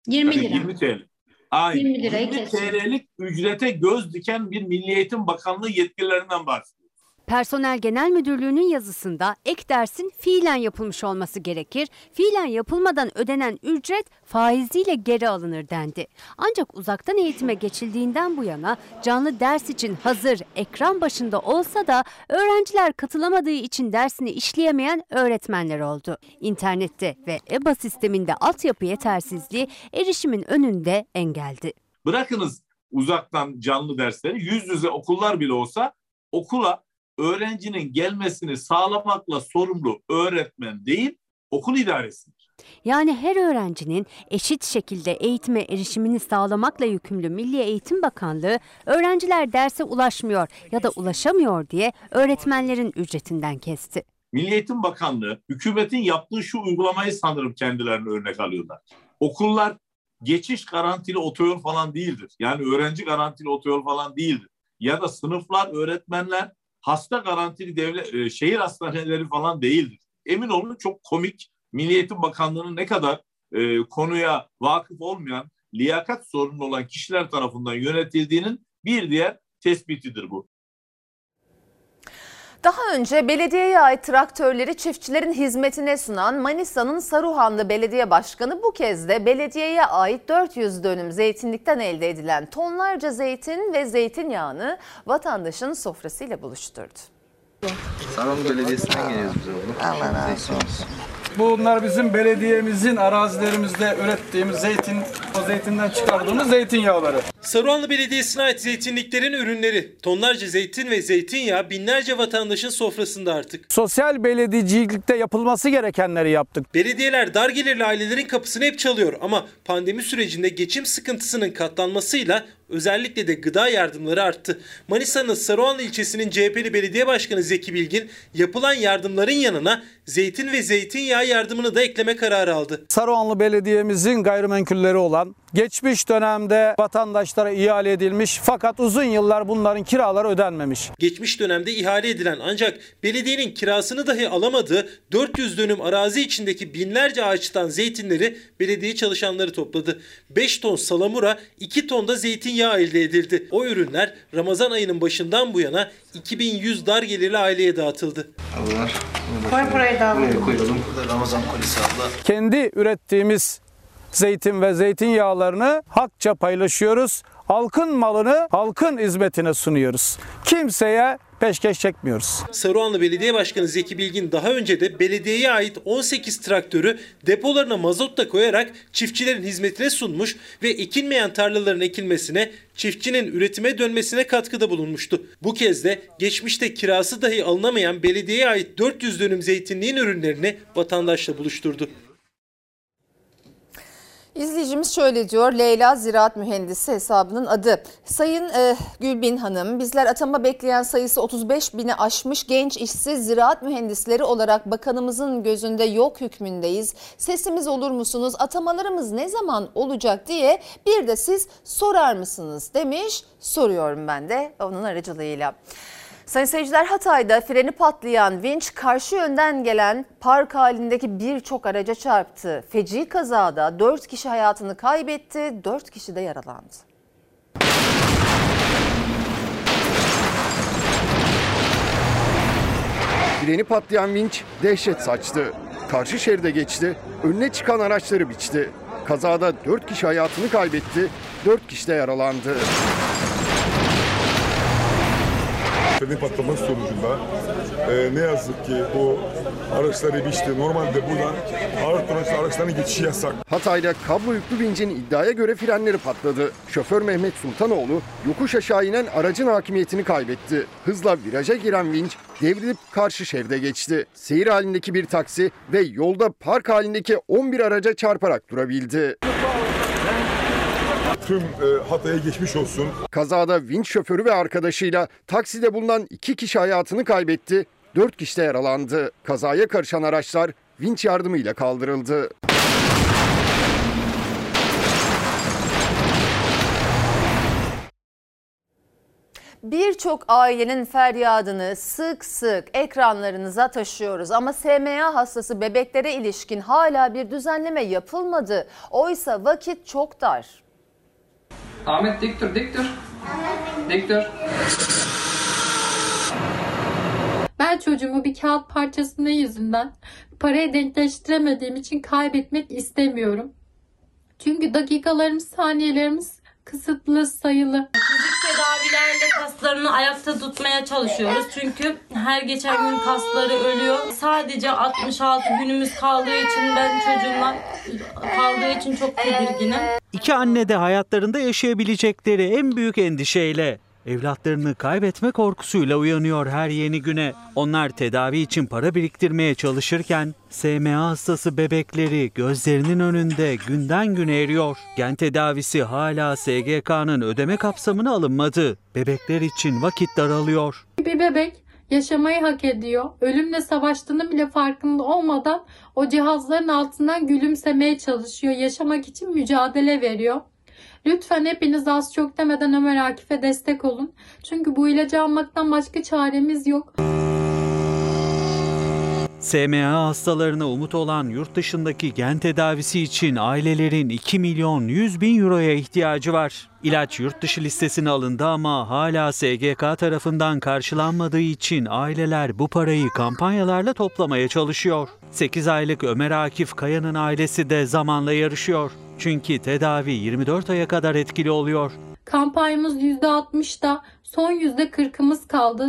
S48: 20
S47: Yani
S48: lira.
S47: 20 TL. Aynen.
S48: 20 lirayı
S47: 20
S48: kesiyor.
S47: TL'lik ücrete göz diken bir Milli Eğitim Bakanlığı yetkililerinden bahsediyor.
S49: Personel Genel Müdürlüğü'nün yazısında ek dersin fiilen yapılmış olması gerekir. Fiilen yapılmadan ödenen ücret faiziyle geri alınır dendi. Ancak uzaktan eğitime geçildiğinden bu yana canlı ders için hazır ekran başında olsa da öğrenciler katılamadığı için dersini işleyemeyen öğretmenler oldu. İnternette ve EBA sisteminde altyapı yetersizliği erişimin önünde engeldi.
S47: Bırakınız uzaktan canlı dersleri yüz yüze okullar bile olsa okula öğrencinin gelmesini sağlamakla sorumlu öğretmen değil okul idaresidir.
S49: Yani her öğrencinin eşit şekilde eğitime erişimini sağlamakla yükümlü Milli Eğitim Bakanlığı öğrenciler derse ulaşmıyor ya da ulaşamıyor diye öğretmenlerin ücretinden kesti.
S47: Milli Eğitim Bakanlığı hükümetin yaptığı şu uygulamayı sanırım kendilerine örnek alıyorlar. Okullar geçiş garantili otoyol falan değildir. Yani öğrenci garantili otoyol falan değildir. Ya da sınıflar, öğretmenler hasta garantili devlet e, şehir hastaneleri falan değildir. Emin olun çok komik Milli Eğitim Bakanlığı'nın ne kadar e, konuya vakıf olmayan, liyakat sorunu olan kişiler tarafından yönetildiğinin bir diğer tespitidir bu.
S2: Daha önce belediyeye ait traktörleri çiftçilerin hizmetine sunan Manisa'nın Saruhanlı Belediye Başkanı bu kez de belediyeye ait 400 dönüm zeytinlikten elde edilen tonlarca zeytin ve zeytinyağını vatandaşın sofrasıyla buluşturdu.
S50: Sarılı Belediyesi'nden geliyoruz biz oğlum.
S30: Allah razı olsun.
S50: Bunlar bizim belediyemizin arazilerimizde ürettiğimiz zeytin, o zeytinden çıkardığımız zeytinyağları.
S5: Saruhanlı Belediyesi'ne ait zeytinliklerin ürünleri. Tonlarca zeytin ve zeytinyağı binlerce vatandaşın sofrasında artık.
S50: Sosyal belediyecilikte yapılması gerekenleri yaptık.
S5: Belediyeler dar gelirli ailelerin kapısını hep çalıyor ama pandemi sürecinde geçim sıkıntısının katlanmasıyla özellikle de gıda yardımları arttı. Manisa'nın Saruhanlı ilçesinin CHP'li belediye başkanı Zeki Bilgin yapılan yardımların yanına zeytin ve zeytinyağı yardımını da ekleme kararı aldı.
S50: Saruhanlı Belediye'mizin gayrimenkulleri olan geçmiş dönemde vatandaşlara ihale edilmiş fakat uzun yıllar bunların kiraları ödenmemiş.
S5: Geçmiş dönemde ihale edilen ancak belediyenin kirasını dahi alamadığı 400 dönüm arazi içindeki binlerce ağaçtan zeytinleri belediye çalışanları topladı. 5 ton salamura, 2 ton da zeytinyağı elde edildi. O ürünler Ramazan ayının başından bu yana 2100 dar gelirli aileye dağıtıldı.
S50: Bunlar
S30: Koy buraya da.
S50: Buraya koyalım. Ramazan kolisi abla. Kendi ürettiğimiz zeytin ve zeytinyağlarını hakça paylaşıyoruz. Halkın malını halkın hizmetine sunuyoruz. Kimseye peşkeş çekmiyoruz.
S5: Saruhanlı Belediye Başkanı Zeki Bilgin daha önce de belediyeye ait 18 traktörü depolarına mazot da koyarak çiftçilerin hizmetine sunmuş ve ekilmeyen tarlaların ekilmesine, çiftçinin üretime dönmesine katkıda bulunmuştu. Bu kez de geçmişte kirası dahi alınamayan belediyeye ait 400 dönüm zeytinliğin ürünlerini vatandaşla buluşturdu.
S2: İzleyicimiz şöyle diyor Leyla Ziraat Mühendisi hesabının adı. Sayın e, Gülbin Hanım bizler atama bekleyen sayısı 35 bini aşmış genç işsiz ziraat mühendisleri olarak bakanımızın gözünde yok hükmündeyiz. Sesimiz olur musunuz atamalarımız ne zaman olacak diye bir de siz sorar mısınız demiş soruyorum ben de onun aracılığıyla. Sayın seyirciler Hatay'da freni patlayan vinç karşı yönden gelen park halindeki birçok araca çarptı. Feci kazada 4 kişi hayatını kaybetti, 4 kişi de yaralandı.
S3: Freni patlayan vinç dehşet saçtı. Karşı şeride geçti, önüne çıkan araçları biçti. Kazada 4 kişi hayatını kaybetti, 4 kişi de yaralandı.
S51: Frenin patlaması sonucunda e, ne yazık ki bu araçları biçti. Normalde buradan ağır tonajlı araçların geçişi yasak.
S3: Hatay'da kablo yüklü vincin iddiaya göre frenleri patladı. Şoför Mehmet Sultanoğlu yokuş aşağı inen aracın hakimiyetini kaybetti. Hızla viraja giren vinç devrilip karşı şeride geçti. Seyir halindeki bir taksi ve yolda park halindeki 11 araca çarparak durabildi.
S51: Tüm e, Hatay'a geçmiş olsun.
S3: Kazada vinç şoförü ve arkadaşıyla takside bulunan iki kişi hayatını kaybetti. Dört kişi de yaralandı. Kazaya karışan araçlar vinç yardımıyla kaldırıldı.
S2: Birçok ailenin feryadını sık sık ekranlarınıza taşıyoruz ama SMA hastası bebeklere ilişkin hala bir düzenleme yapılmadı. Oysa vakit çok dar.
S52: Ahmet dik dur, dik dur. Dik dur.
S45: Ben çocuğumu bir kağıt parçasının yüzünden paraya denkleştiremediğim için kaybetmek istemiyorum. Çünkü dakikalarımız, saniyelerimiz kısıtlı, sayılı.
S40: Fizik tedavilerle kaslarını ayakta tutmaya çalışıyoruz. Çünkü her geçen gün kasları ölüyor. Sadece 66 günümüz kaldığı için ben çocuğumla kaldığı için çok tedirginim.
S53: İki anne de hayatlarında yaşayabilecekleri en büyük endişeyle evlatlarını kaybetme korkusuyla uyanıyor her yeni güne. Onlar tedavi için para biriktirmeye çalışırken SMA hastası bebekleri gözlerinin önünde günden güne eriyor. Gen tedavisi hala SGK'nın ödeme kapsamına alınmadı. Bebekler için vakit daralıyor.
S45: Bir bebek yaşamayı hak ediyor. Ölümle savaştığını bile farkında olmadan o cihazların altından gülümsemeye çalışıyor. Yaşamak için mücadele veriyor. Lütfen hepiniz az çok demeden Ömer Akif'e destek olun. Çünkü bu ilacı almaktan başka çaremiz yok.
S53: SMA hastalarına umut olan yurt dışındaki gen tedavisi için ailelerin 2 milyon 100 bin euroya ihtiyacı var. İlaç yurt dışı listesine alındı ama hala SGK tarafından karşılanmadığı için aileler bu parayı kampanyalarla toplamaya çalışıyor. 8 aylık Ömer Akif Kaya'nın ailesi de zamanla yarışıyor. Çünkü tedavi 24 aya kadar etkili oluyor.
S45: Kampanyamız %60'da son %40'ımız kaldı.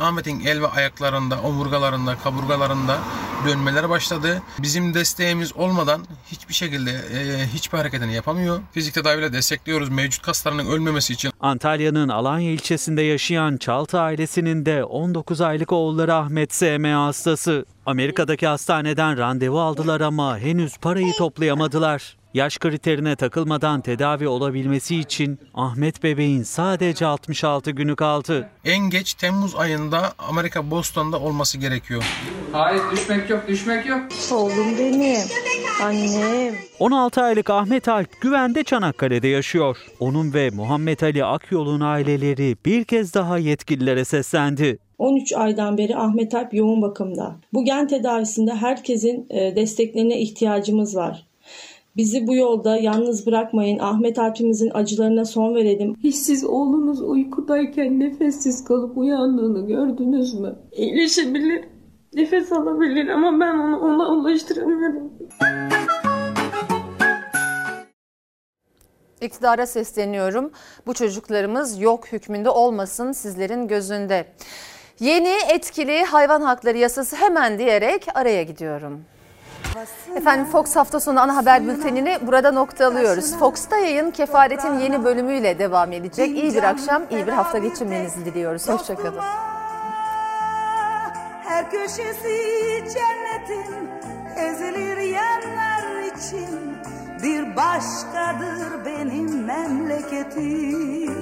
S54: Ahmet'in el ve ayaklarında, omurgalarında, kaburgalarında dönmeler başladı. Bizim desteğimiz olmadan hiçbir şekilde e, hiçbir hareketini yapamıyor. Fizik tedaviyle destekliyoruz mevcut kaslarının ölmemesi için.
S53: Antalya'nın Alanya ilçesinde yaşayan Çaltı ailesinin de 19 aylık oğulları Ahmet SMA hastası. Amerika'daki hastaneden randevu aldılar ama henüz parayı toplayamadılar. Yaş kriterine takılmadan tedavi olabilmesi için Ahmet bebeğin sadece 66 günü kaldı.
S54: En geç Temmuz ayında Amerika Boston'da olması gerekiyor.
S52: Hayır düşmek yok düşmek yok.
S40: Oğlum benim. Annem.
S53: 16 aylık Ahmet Alp güvende Çanakkale'de yaşıyor. Onun ve Muhammed Ali Akyol'un aileleri bir kez daha yetkililere seslendi.
S55: 13 aydan beri Ahmet Alp yoğun bakımda. Bu gen tedavisinde herkesin e, desteklerine ihtiyacımız var. Bizi bu yolda yalnız bırakmayın. Ahmet Alp'imizin acılarına son verelim.
S56: Hiç siz oğlunuz uykudayken nefessiz kalıp uyandığını gördünüz mü? İyileşebilir, nefes alabilir ama ben onu ona ulaştıramıyorum.
S2: İktidara sesleniyorum. Bu çocuklarımız yok hükmünde olmasın sizlerin gözünde. Yeni etkili hayvan hakları yasası hemen diyerek araya gidiyorum. Efendim Fox hafta sonu ana haber bültenini burada noktalıyoruz. Fox'ta yayın kefaretin yeni bölümüyle devam edecek. İyi bir akşam, iyi bir hafta geçirmenizi diliyoruz. Hoşçakalın.
S57: Her köşesi cennetin ezilir yerler için bir başkadır benim memleketim.